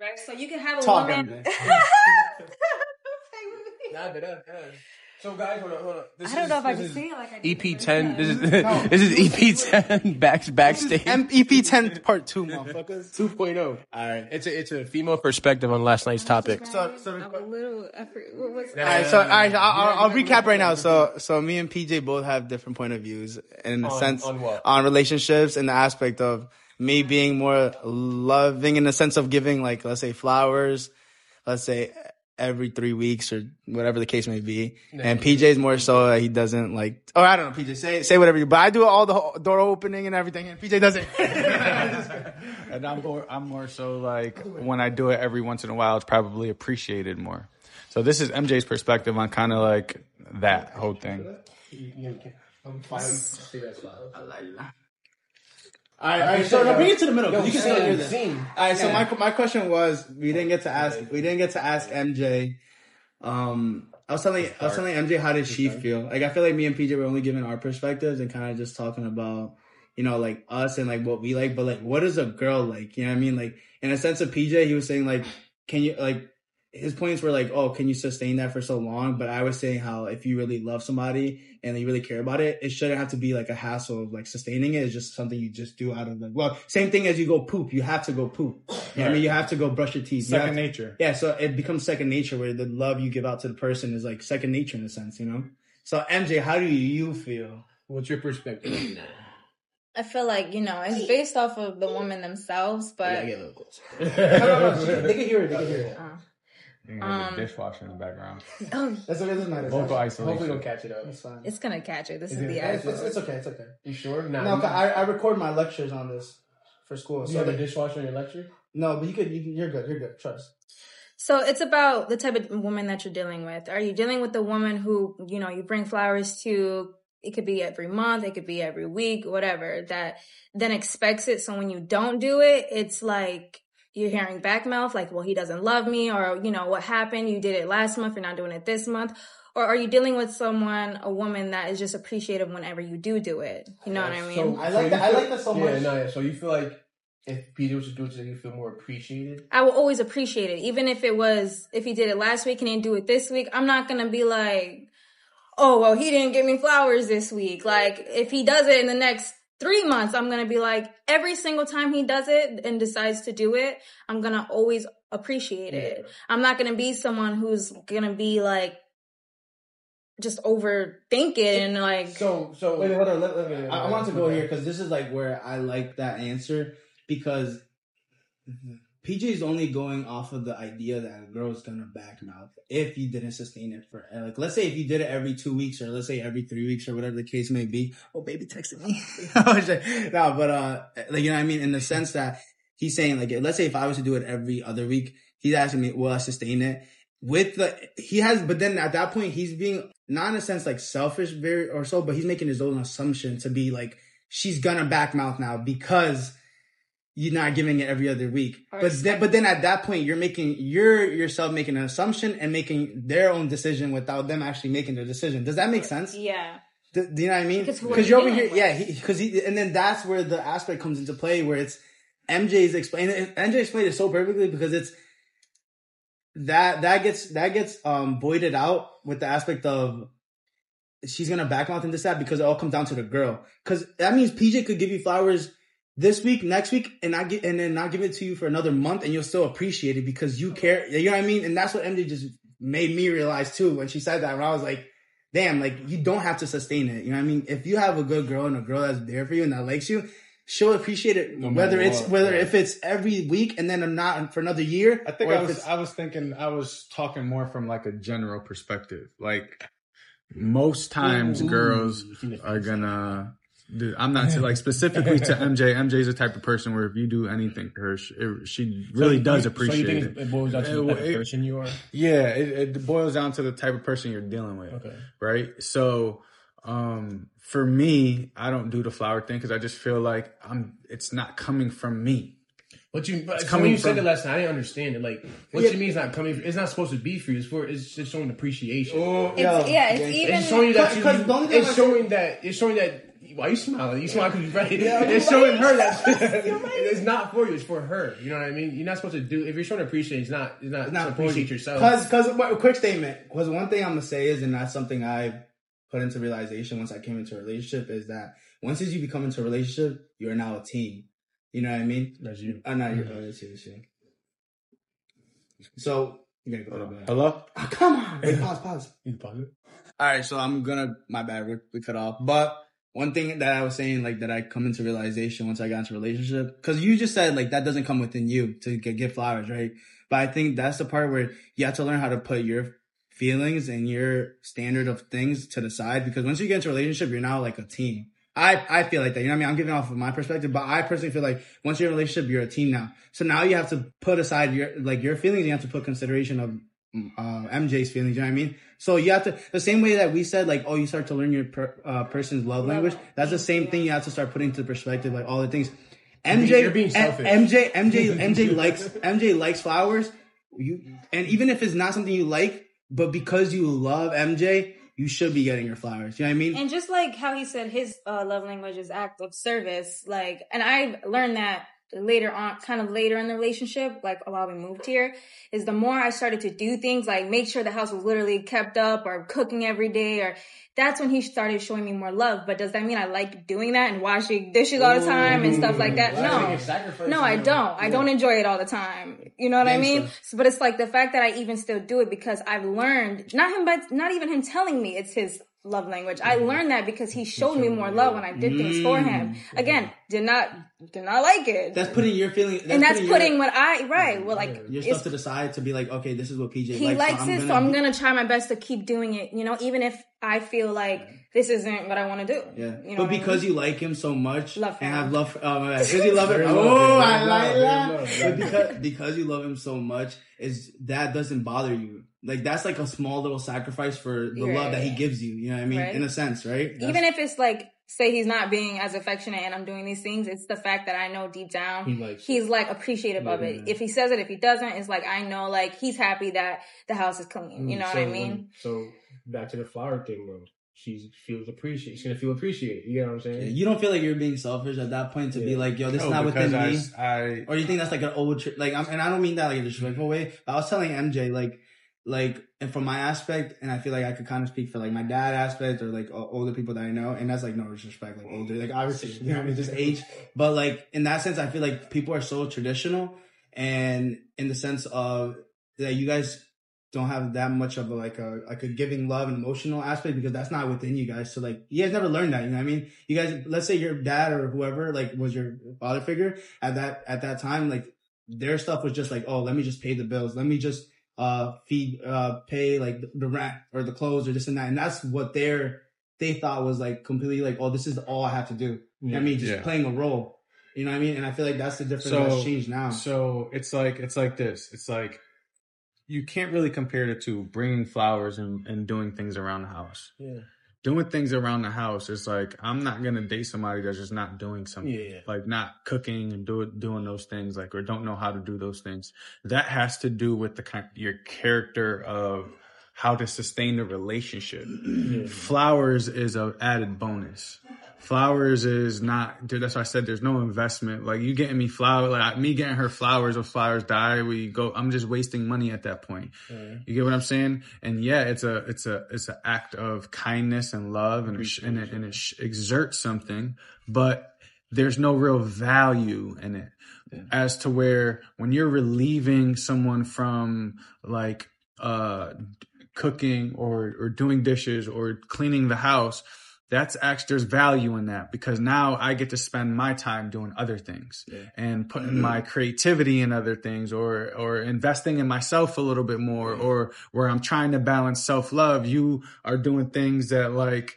right? So you can have a Talk, woman. Nah, that, that. So guys, hold on, hold on. This I don't is, know if I can is say it like I did the EP ten. This is this is EP ten back backstage. EP ten part 2, motherfuckers. 2.0. Alright. It's a it's a female perspective on last night's topic. So, so, I'm a little. I forget- what was All right, so all right, I'll, I'll, I'll recap right now. So, so me and PJ both have different point of views in the On- sense on what? on relationships and the aspect of me being more loving in the sense of giving, like, let's say flowers, let's say every three weeks or whatever the case may be. And PJ's more so that he doesn't like, or I don't know, PJ, say say whatever you, but I do all the whole door opening and everything, and PJ doesn't. And I'm more, I'm more so like when I do it every once in a while, it's probably appreciated more. So this is MJ's perspective on kind of like that whole thing. I'm fine. Say that's fine. All right, all right. So no, bring it to the middle. 'cause you can Yo, still hear scene, this. All right. So my my question was, we didn't get to ask. We didn't get to ask MJ. Um, I was telling I was telling MJ how did she feel? Like I feel like me and PJ were only giving our perspectives and kind of just talking about you know like us and like what we like, but like what is a girl like? You know what I mean? Like in a sense of PJ, he was saying like, can you like his points were like, oh, can you sustain that for so long? But I was saying how if you really love somebody and you really care about it, it shouldn't have to be like a hassle of like sustaining it. It's just something you just do out of like, well, same thing as you go poop. You have to go poop. You know I mean? You have to go brush your teeth. You have Second to- nature. Yeah, so it becomes second nature where the love you give out to the person is like second nature in a sense, you know? So MJ, how do you feel? What's your perspective? I feel like you know it's based off of the women themselves, but Yeah, get a little closer. they can hear it. They can hear it. Uh-huh. You can hear the um, dishwasher in the background. oh, That's okay. Doesn't matter. Vocal Hopefully, isolation. don't catch it up. It's fine. it's gonna catch it. This is, it- the it's- It's, it's okay. It's okay. You sure? Nah. No, you, 'cause I, I record my lectures on this for school. you So have a dishwasher in your lecture? no, but you could. You, you're good. You're good. Trust. So it's about the type of woman that you're dealing with. Are you dealing with the woman who, you know, you bring flowers to, it could be every month, it could be every week, whatever, that then expects it. So when you don't do it, it's like you're hearing back mouth, like, well, he doesn't love me, or, you know, what happened? You did it last month, you're not doing it this month. Or are you dealing with someone, a woman that is just appreciative whenever you do do it? You know what I mean? So, I like that- I like that so yeah, much. No, yeah. So you feel like if Peter was to do it, today, you feel more appreciated. I will always appreciate it. Even if it was, if he did it last week and he didn't do it this week, I'm not going to be like, oh, well, he didn't give me flowers this week. Like, if he does it in the next three months, I'm going to be like, every single time he does it and decides to do it, I'm going to always appreciate it. I'm not going to be someone who's going to be like, just overthink it and like, So, so Wait, hold on. Let, let- Yeah, I, I want to yeah. go here because this is like where I like that answer because mm-hmm. PJ is only going off of the idea that a girl's gonna back mouth if you didn't sustain it for like let's say if you did it every two weeks or let's say every three weeks or whatever the case may be. Oh, baby texted me. no, but uh, like you know what I mean in the sense that he's saying like let's say if I was to do it every other week, he's asking me will I sustain it with the he has but then at that point he's being not in a sense like selfish very or so, but he's making his own assumption to be like she's gonna back mouth now because you're not giving it every other week. Or But then, but then at that point, you're making you're yourself making an assumption and making their own decision without them actually making the decision. Does that make sense? yeah. Do, do you know what I mean? Because you you're over here, with? yeah. Because he, and then that's where the aspect comes into play, where it's MJ's explaining. MJ explained it so perfectly because it's that that gets that gets um voided out with the aspect of she's gonna backmouth and this that because it all comes down to the girl. Because that means PJ could give you flowers this week, next week, and I get and then not give it to you for another month, and you'll still appreciate it because you care. You know what I mean? And that's what MJ just made me realize too when she said that. When I was like, damn, like you don't have to sustain it. You know what I mean? If you have a good girl and a girl that's there for you and that likes you, she'll appreciate it. No whether it's what, whether yeah. if it's every week and then I'm not for another year. I think I was I was thinking I was talking more from like a general perspective. Like most times girls are gonna do, I'm not to, like specifically to MJ. MJ's the type of person where if you do anything for her, she, it- she really does appreciate So you it. think it boils down to the It- of person you are? Yeah, it, it boils down to the type of person you're dealing with. Okay. Right. So, um, for me, I don't do the flower thing because I just feel like I'm, it's not coming from me. But you, but so coming when you from- said it last night, I didn't understand it. Like, what Yeah. you mean it's not coming? It's not supposed to be for you. It's for it's just showing appreciation. Oh, It's, yeah, it's even. It's showing you that you, Because the only thing it's showing that it's showing that why you smiling? You smiling because you're right. it's showing her that it's not for you. It's for her. You know what I mean? You're not supposed to do if you're showing appreciation. It's not. It's not, It's not to appreciate for you. yourself. Cause, cause, quick statement. Cause one thing I'm gonna say is, and that's something I put into realization once I came into a relationship is that once as you become into a relationship, you're now a team. You know what I mean? That's you. Uh, not you. Oh, that's you, that's you. So you gotta go. to bed. Hello. Oh, come on. Wait, pause, pause. You positive? All right, so I'm gonna. My bad, we, we cut off. But one thing that I was saying, like that, I come into realization once I got into a relationship, because you just said like that doesn't come within you to get, get flowers, right? But I think that's the part where you have to learn how to put your feelings and your standard of things to the side. Because once you get into a relationship, you're now like a team. I, I feel like that. You know what I mean? I'm giving off of my perspective, but I personally feel like once you're in a relationship, you're a team now. So now you have to put aside your like your feelings. You have to put consideration of uh, MJ's feelings. You know what I mean? So you have to the same way that we said like, oh, you start to learn your per, uh, person's love language. That's the same thing. You have to start putting into perspective like all the things. MJ, You're being selfish. MJ, MJ, MJ likes MJ likes flowers. You and even if it's not something you like, but because you love MJ, you should be getting your flowers. You know what I mean? And just like how he said his uh, love language is act of service, like, and I learned that later on, kind of later in the relationship, like while we moved here, is the more I started to do things like make sure the house was literally kept up or cooking every day or that's when he started showing me more love. But does that mean I like doing that and washing dishes all the time and stuff like that? No. No, I don't. I don't enjoy it all the time. You know what I mean? But it's like the fact that I even still do it because I've learned, not him, but not even him telling me it's his love language. I mm-hmm. learned that because he showed me more love when I did things for mm. him. Again, did not, did not like it. That's putting your feelings. and that's putting your, what I, right. Mm-hmm. Well, like, your it's- stuff to the side to be like, okay, this is what PJ he likes. likes it, so I'm gonna try my best to keep doing it, you know, even if I feel like this isn't what I want to do. Yeah, You know but what I because mean? you like him so much Love and him. have love, for, oh, my bad. because you love him. Oh, I like very that. love, But yeah. because because you love him so much, is that doesn't bother you? Like that's like a small little sacrifice for the love that he gives you. You know what I mean? Right. In a sense, right? That's- even if it's like, say he's not being as affectionate and I'm doing these things, it's the fact that I know deep down He he's like appreciative of it. If he says it, if he doesn't, it's like I know like he's happy that the house is clean. You mm, know so what I when- mean? so back to the flower thing, bro. She feels appreciated. She's gonna feel appreciated. You know what I'm saying? you don't feel like you're being selfish at that point to be like, yo, this is not within because me. I, I Or you think that's like an old trick? Like, I'm, and I don't mean that like a disrespectful way. But I was telling MJ like, like, and from my aspect, and I feel like I could kind of speak for like my dad aspect or like older people that I know, and that's like no disrespect, like older, like obviously, you know what I mean, just age. But like in that sense, I feel like people are so traditional, and in the sense of that you guys don't have that much of a, like a like a giving love and emotional aspect because that's not within you guys. So like you guys never learned that. You know what I mean? You guys, let's say your dad or whoever like was your father figure at that at that time, like their stuff was just like, oh, let me just pay the bills. Let me just uh feed uh pay like the, the rent or the clothes or this and that. And that's what their they thought was like completely like, oh, this is all I have to do. You know I mean, just Yeah. playing a role. You know what I mean? And I feel like that's the difference So- that's changed now. So it's like it's like this. It's like you can't really compare the two. Bringing flowers and, and doing things around the house. Yeah. Doing things around the house It's like I'm not gonna date somebody that's just not doing something. Yeah. Like not cooking and do doing those things, like or don't know how to do those things. That has to do with the kind your character of how to sustain the relationship. Flowers is a added bonus. Flowers is not. Dude, that's why I said there's no investment. Like you getting me flowers, like me getting her flowers. If flowers die, we go. I'm just wasting money at that point. You get what I'm saying? And yeah, it's a it's a it's an act of kindness and love, and it, sh- and it, and it sh- exerts something, but there's no real value in it. As to where when you're relieving someone from like uh cooking or or doing dishes or cleaning the house that's actually there's value in that because now I get to spend my time doing other things and putting my creativity in other things or or investing in myself a little bit more or where I'm trying to balance self-love. You are doing things that like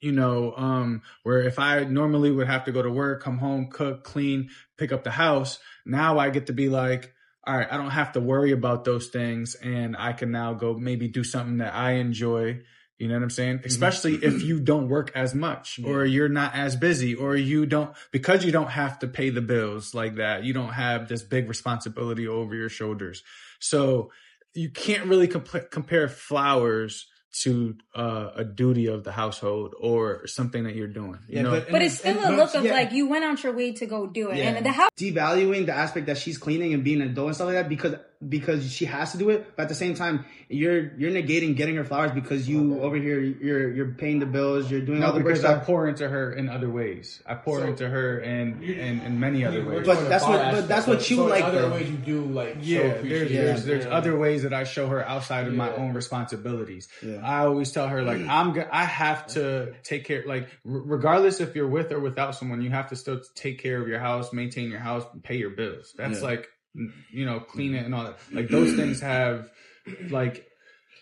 you know um where if I normally would have to go to work come home cook clean pick up the house now I get to be like all right I don't have to worry about those things and I can now go maybe do something that I enjoy you know what I'm saying? Especially if you don't work as much or you're not as busy or you don't, because you don't have to pay the bills like that. You don't have this big responsibility over your shoulders. So you can't really comp- compare flowers to uh, a duty of the household or something that you're doing. You Yeah, know, but- But it's still And- a look of yeah. like you went out your way to go do it, Yeah. and the house. devaluing the aspect that she's cleaning and being an adult and stuff like that because because she has to do it. But at the same time, you're you're negating getting her flowers because you over here you're you're paying the bills, you're doing no, all the work because I pour into her in other ways. I pour So- into her and and in many other ways. But that's what- but that's what you so in like, Other though. ways you do like show Yeah, there's appreciation. there's, there's Yeah. other ways that I show her outside of my own responsibilities. Yeah. I always tell her like I'm go- I have to take care like r- regardless if you're with or without someone, you have to still take care of your house, maintain your house, pay your bills. That's Yeah. like you know clean it and all that. Like those things have like.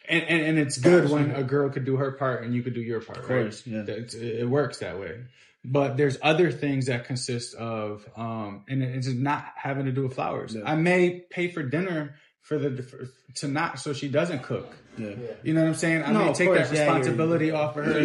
And, and, and it's good when a girl could do her part and you could do your part. Of course, right? yeah. That's- it works that way. But there's other things that consist of, um, and it's not having to do with flowers. Yeah. I may pay for dinner for the for, to not so she doesn't cook. Yeah. You know what I'm saying? I No, may of take course, that yeah, responsibility off of her.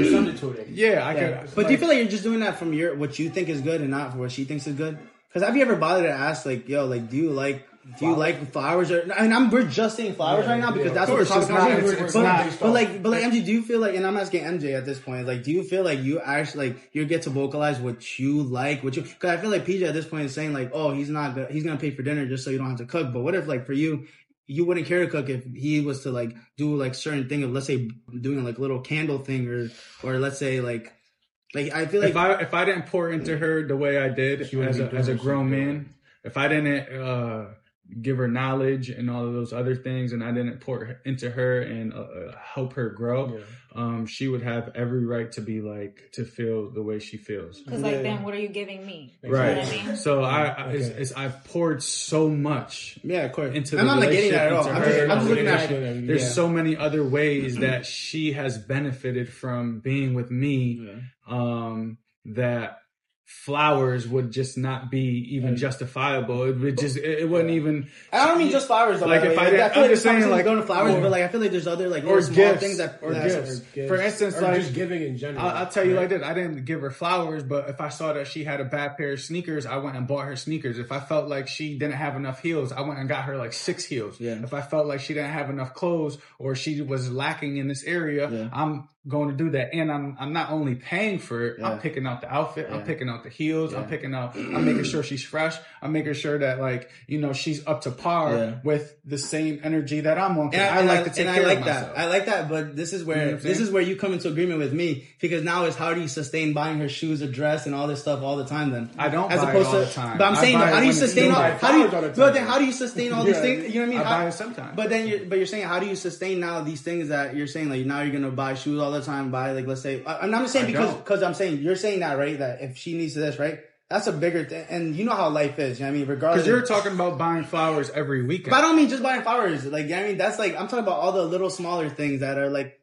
Yeah, I Yeah. could. But do you feel like you're just doing that from your what you think is good and not for what she thinks is good? Because have you ever bothered to ask like, yo, like, do you like do you like flowers or? And I'm we're just saying flowers Yeah, right now because yeah, that's what the course, it's not- it's- it's But, not- but like, but like, MJ, do you feel like? And I'm asking MJ at this point, like, do you feel like you actually like you get to vocalize what you like, what you? Because I feel like PJ at this point is saying like, oh, he's not he's gonna pay for dinner just so you don't have to cook. But what if like for you? You wouldn't care to cook if he was to like do like certain thing of let's say doing like little candle thing or or let's say like like I feel like if I if I didn't pour into her the way I did as a, as a grown man, if I didn't uh, give her knowledge and all of those other things, and I didn't pour into her and uh, uh, help her grow, Yeah. um, she would have every right to be like to feel the way she feels. Because like, then what are you giving me? Right. You know what I mean? So I, I it's, Okay. it's, I've poured so much Yeah, of course. into I'm the not negating that at all. relationship, I'm into just, I'm looking at relationship. there's Yeah. so many other ways that she has benefited from being with me um that flowers would just not be even justifiable it would just it, wouldn't even I don't mean just flowers. Though, Like, if way. I didn't- feel I'm like saying, like, going to flowers, or- but like I feel like there's other like or small gifts things that or gifts Gifts. for instance Or like just giving in general. I'll, I'll tell you like this. I didn't give her flowers, but if I saw that she had a bad pair of sneakers, I went and bought her sneakers. If I felt like she didn't have enough heels, I went and got her like six heels. Yeah. If I felt like she didn't have enough clothes or she was lacking in this area, Yeah. I'm going to do that. And I'm I'm not only paying for it, Yeah. I'm picking out the outfit, I'm picking out the heels, I'm picking out I'm making sure she's fresh. I'm making sure that like, you know, she's up to par Yeah. with the same energy that I'm on. And I, and like to take and care I like of that. myself. I like that, but this is where You know this is where you come into agreement with me because now is how do you sustain buying her shoes, a dress, and all this stuff all the time? Then I don't as buy it opposed all to. the time. But I'm saying, buy though, it how do you sustain all? How do you? flowers all the But then how do you sustain all these things? You know what I mean? I buy it sometimes. But then, you're, but you're saying, how do you sustain now these things that you're saying? Like now you're gonna buy shoes all the time. by like let's say, I- I'm not saying I because because I'm saying you're saying that right. That if she needs this, right? That's a bigger thing, and you know how life is. You know what I mean? Regardless, Because you're talking about buying flowers every weekend. But I don't mean just buying flowers. Like, you know I mean, that's like I'm talking about all the little smaller things that are like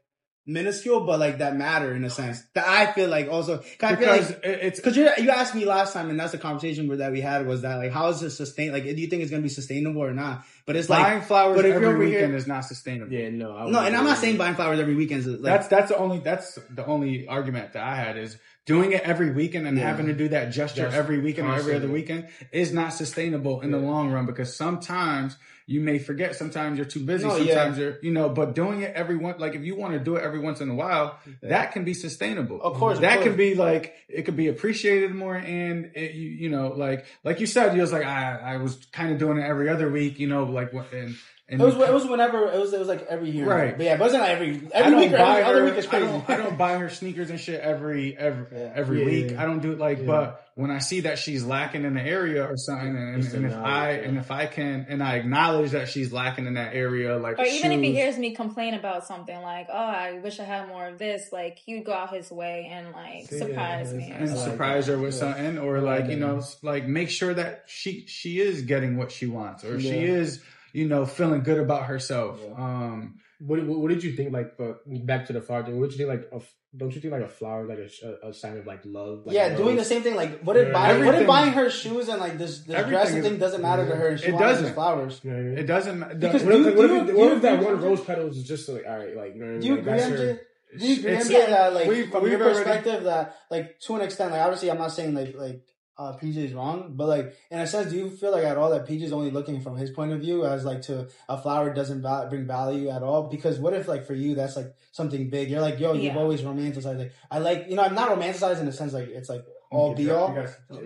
minuscule, but like that matter in a sense. That I feel like also. Cause I feel like it's because you you asked me last time, and that's the conversation that we had was that like how is this sustain? Like, do you think it's gonna be sustainable or not? But it's like buying like flowers but if you're every over weekend is not sustainable. Yeah, no. I no, and I'm not saying buying flowers every weekend is like That's that's the only that's the only argument that I had is doing it every weekend and Yeah. having to do that gesture Just every weekend or every other weekend is not sustainable in the long run because sometimes you may forget, sometimes you're too busy, No, yeah. sometimes you're you know, but doing it every one like if you want to do it every once in a while, that can be sustainable. Of course, of that course. can be like it could be appreciated more and it, you, you know like like you said you was like I I was kind of doing it every other week, you know, like what and and it was it was whenever it was it was like every year, Right. But yeah, but it wasn't like every every week or every her, other week is I crazy. don't, I don't buy her sneakers and shit every every Yeah. every Yeah, week. yeah. I don't do it like, Yeah. but when I see that she's lacking in the area or something, and, Just and if I it. and if I can and I acknowledge that she's lacking in that area, like Or even if he hears me complain about something like, "Oh, I wish I had more of this," like he would go out his way and like Yeah, surprise me. and like surprise that. her with Yeah. something, or like like you know, like make sure that she she is getting what she wants, or she is you know feeling good about herself. Yeah. Um, What, what, what did you think? Like, but back to the flower thing. What did you think? Like, of, don't you think like a flower like a, a, a sign of like love? Like yeah, a doing the same thing. Like, what if Yeah. buying what if buying her shoes and like this, this dress and thing doesn't matter to her? And she It doesn't. flowers. You know what I mean? it doesn't. ma- Because What if, do like, what do if, you- what do if that you- one rose petal is just like, all right, like, you know what I mean? Do you agree, that's MJ? Do you agree, MJ, that like we've- from we've your already- perspective that like to an extent, like obviously I'm not saying like like uh, PJ's wrong, but like in a sense, do you feel like at all that PJ's only looking from his point of view as like to a flower doesn't val- bring value at all? Because what if like for you that's like something big? You're like, yo, you've always romanticized. Like I like, you know, I'm not romanticized in the sense like it's like all be all,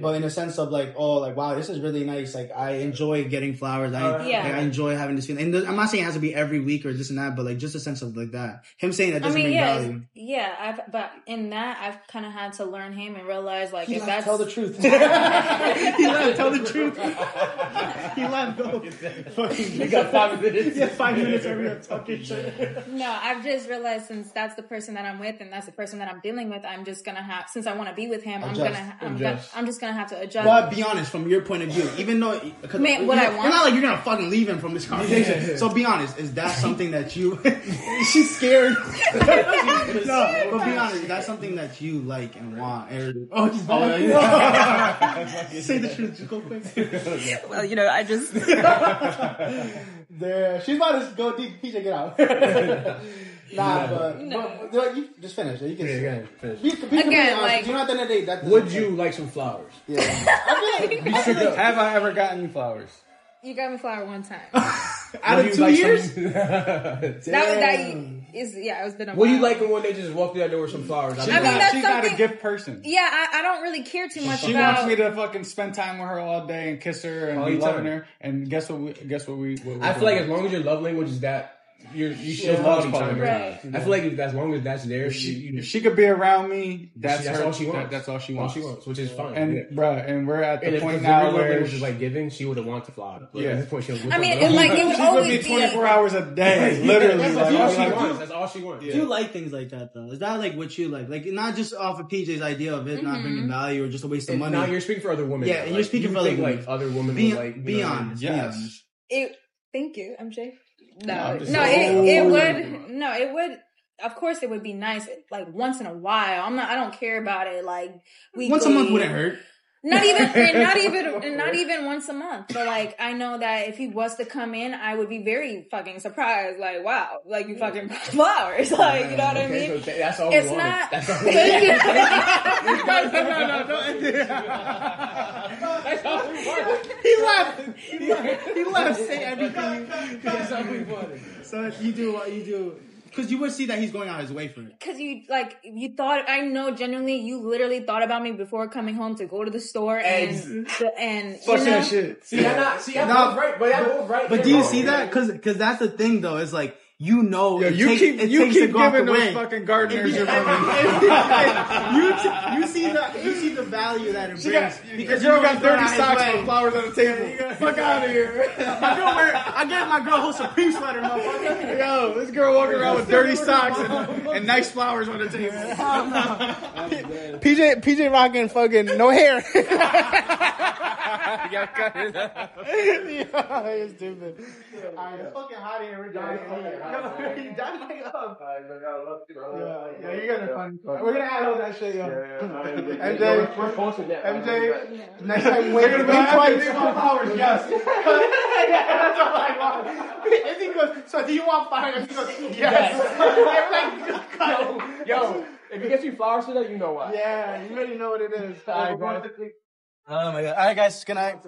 but in a sense of like, oh, like wow, this is really nice. Like I enjoy getting flowers. I Uh, Yeah. like, I enjoy having this feeling. And I'm not saying it has to be every week or this and that, but like just a sense of like that. Him saying that doesn't mean, bring yeah, value. yeah. I've but in that, I've kind of had to learn him and realize like He if that's tell the truth. he lied, tell the truth. he lied, go. You got five minutes. Yeah, five minutes every talking shit. no, I've just realized since that's the person that I'm with and that's the person that I'm dealing with, I'm just gonna have since I want to be with him, I'm Adjust. gonna I'm, gonna Adjust. Um, I'm just gonna have to adjust. But be honest, from your point of view, even though, cause Man, what you're, I want- you're not like you're gonna fucking leave him from this conversation. So be honest, is that something that you? she's scared. no, but be honest, is that something that you like and want? Or, oh, he's oh, back. Say the truth, just go quick. Well, you know, I just There, she's about to go deep. PJ, get out. Nah, but, but, but you just finish. it. You can. Yeah, go ahead, finish. Be, be completely Again, honest, like- you know, at the end of the day, that Would you like some flowers? Yeah. I feel like, I feel like Have I ever gotten you flowers? you got me flower one time. out of two like years. Some... that was that is yeah, it's been a what do you while. like when they just walk through that door with some flowers? I mean, that's she's not a gift person. Yeah, I, I don't really care too much about it. She about. wants me to fucking spend time with her all day and kiss her and oh, All be loving time. her. And guess what? We, guess what we? What we I feel like as long as your love language is that, you're, you should Yeah, quality quality time. Right. I feel like if, as long as that's there, she, you, you, if she could be around me. That's, that's her, all she wants. that- that's all she all wants. she wants, which is fine. And yeah. bruh, and we're at the And point now where language is like giving, she would have wanted to fly. But Yeah. at this point, she'll I mean, it, like it would she's always me be. 24 hours a day, literally. That's, like, all she like, wants. That's all she wants. Do you like things like that though? Is that like what you like? Like not just off of PJ's idea of it not Mm-hmm. bringing value or just a waste of money. now you're speaking for other women. Yeah, and you're speaking for other think, women. like other women. be, like, be you honest. Yes. honest. It, thank you, MJ. No, no, it, it would. No, it would. Of course, it would be nice, like once in a while. I'm not. I don't care about it. Like weekly. Once a month wouldn't hurt. Not even, and not even, not even once a month. But like, I know that if he was to come in, I would be very fucking surprised. Like, wow, like you fucking flowers. Like, you know what I mean? so that's all It's not. That's all we wanted. no, no, don't end it. That's all we wanted. He left. He left. He left. Say everything. That's all we. So you do what you do. Because you would see that he's going out his way for it. Cause you like you thought I know genuinely you literally thought about me before coming home to go to the store and and Fuck you know, that shit. See, I'm not. See, I'm Nah, both right, but I'm both right. But They're do you see that? Because because that's the thing though. It's like you know Yo, it you take- keep it you keep giving the those way. fucking gardeners your you, t- you see the you see the value that it She brings got, because girl you got got thirty dirty socks with flowers on the table. Fuck out of here. My girl wear, I gave my girl whole Supreme sweater, motherfucker. Yo, this girl walking around with dirty socks and, and nice flowers on the table. PJ PJ rocking fucking no hair. Yeah, cut it out. yeah, you're stupid. It's fucking hot in here. We're dying. Yo, you dying up. Yeah, yeah, you're gonna fun. We're gonna add all that shit, yo. MJ, We're posting that. MJ, next time wait, wait twice. flowers, yes. yeah, that's all I want. And he goes, so do you want flowers? He goes, yes. Yo, yo, if he gets you flowers today, you know why. yeah, you already know what it is. All right. Oh my god. All right, guys. Good night.